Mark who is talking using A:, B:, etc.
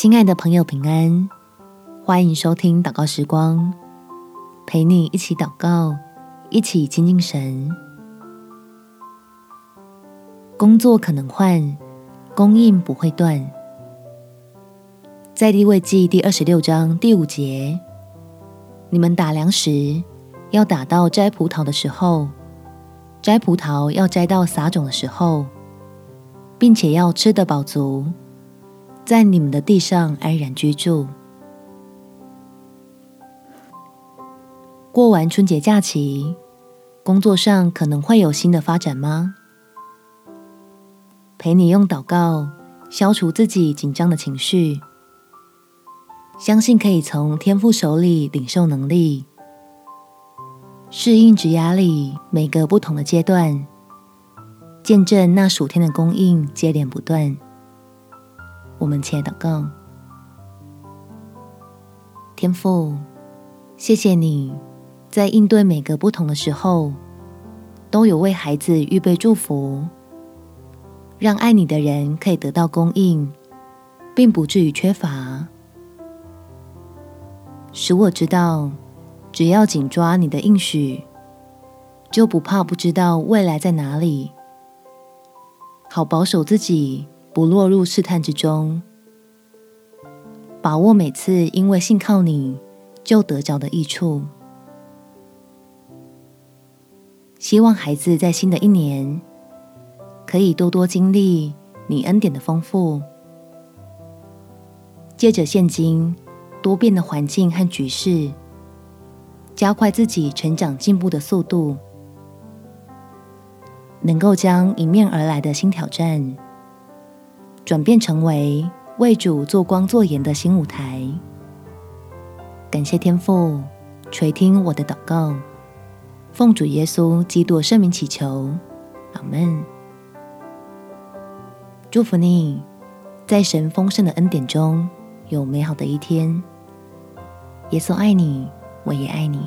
A: 亲爱的朋友，平安！欢迎收听祷告时光，陪你一起祷告，一起亲近神。工作可能换，供应不会断。在地未记第二十六章第五节，你们打粮时，要打到摘葡萄的时候；摘葡萄要摘到撒种的时候，并且要吃得饱足。在你们的地上安然居住。过完春节假期，工作上可能会有新的发展吗？陪你用祷告消除自己紧张的情绪，相信可以从天父手里领受能力，适应职涯里每个不同的阶段，见证那暑天的供应接连不断。我们亲爱的更，天父，谢谢你在应对每个不同的时候，都有为孩子预备祝福，让爱你的人可以得到供应，并不至于缺乏，使我知道，只要紧抓你的应许，就不怕不知道未来在哪里，好保守自己。不落入试探之中，把握每次因为信靠你就得着的益处。希望孩子在新的一年可以多多经历你恩典的丰富，借着现今多变的环境和局势，加快自己成长进步的速度，能够将迎面而来的新挑战。转变成为为主做光做盐的新舞台。感谢天父垂听我的祷告，奉主耶稣基督圣名祈求，阿门。祝福你，在神丰盛的恩典中有美好的一天。耶稣爱你，我也爱你。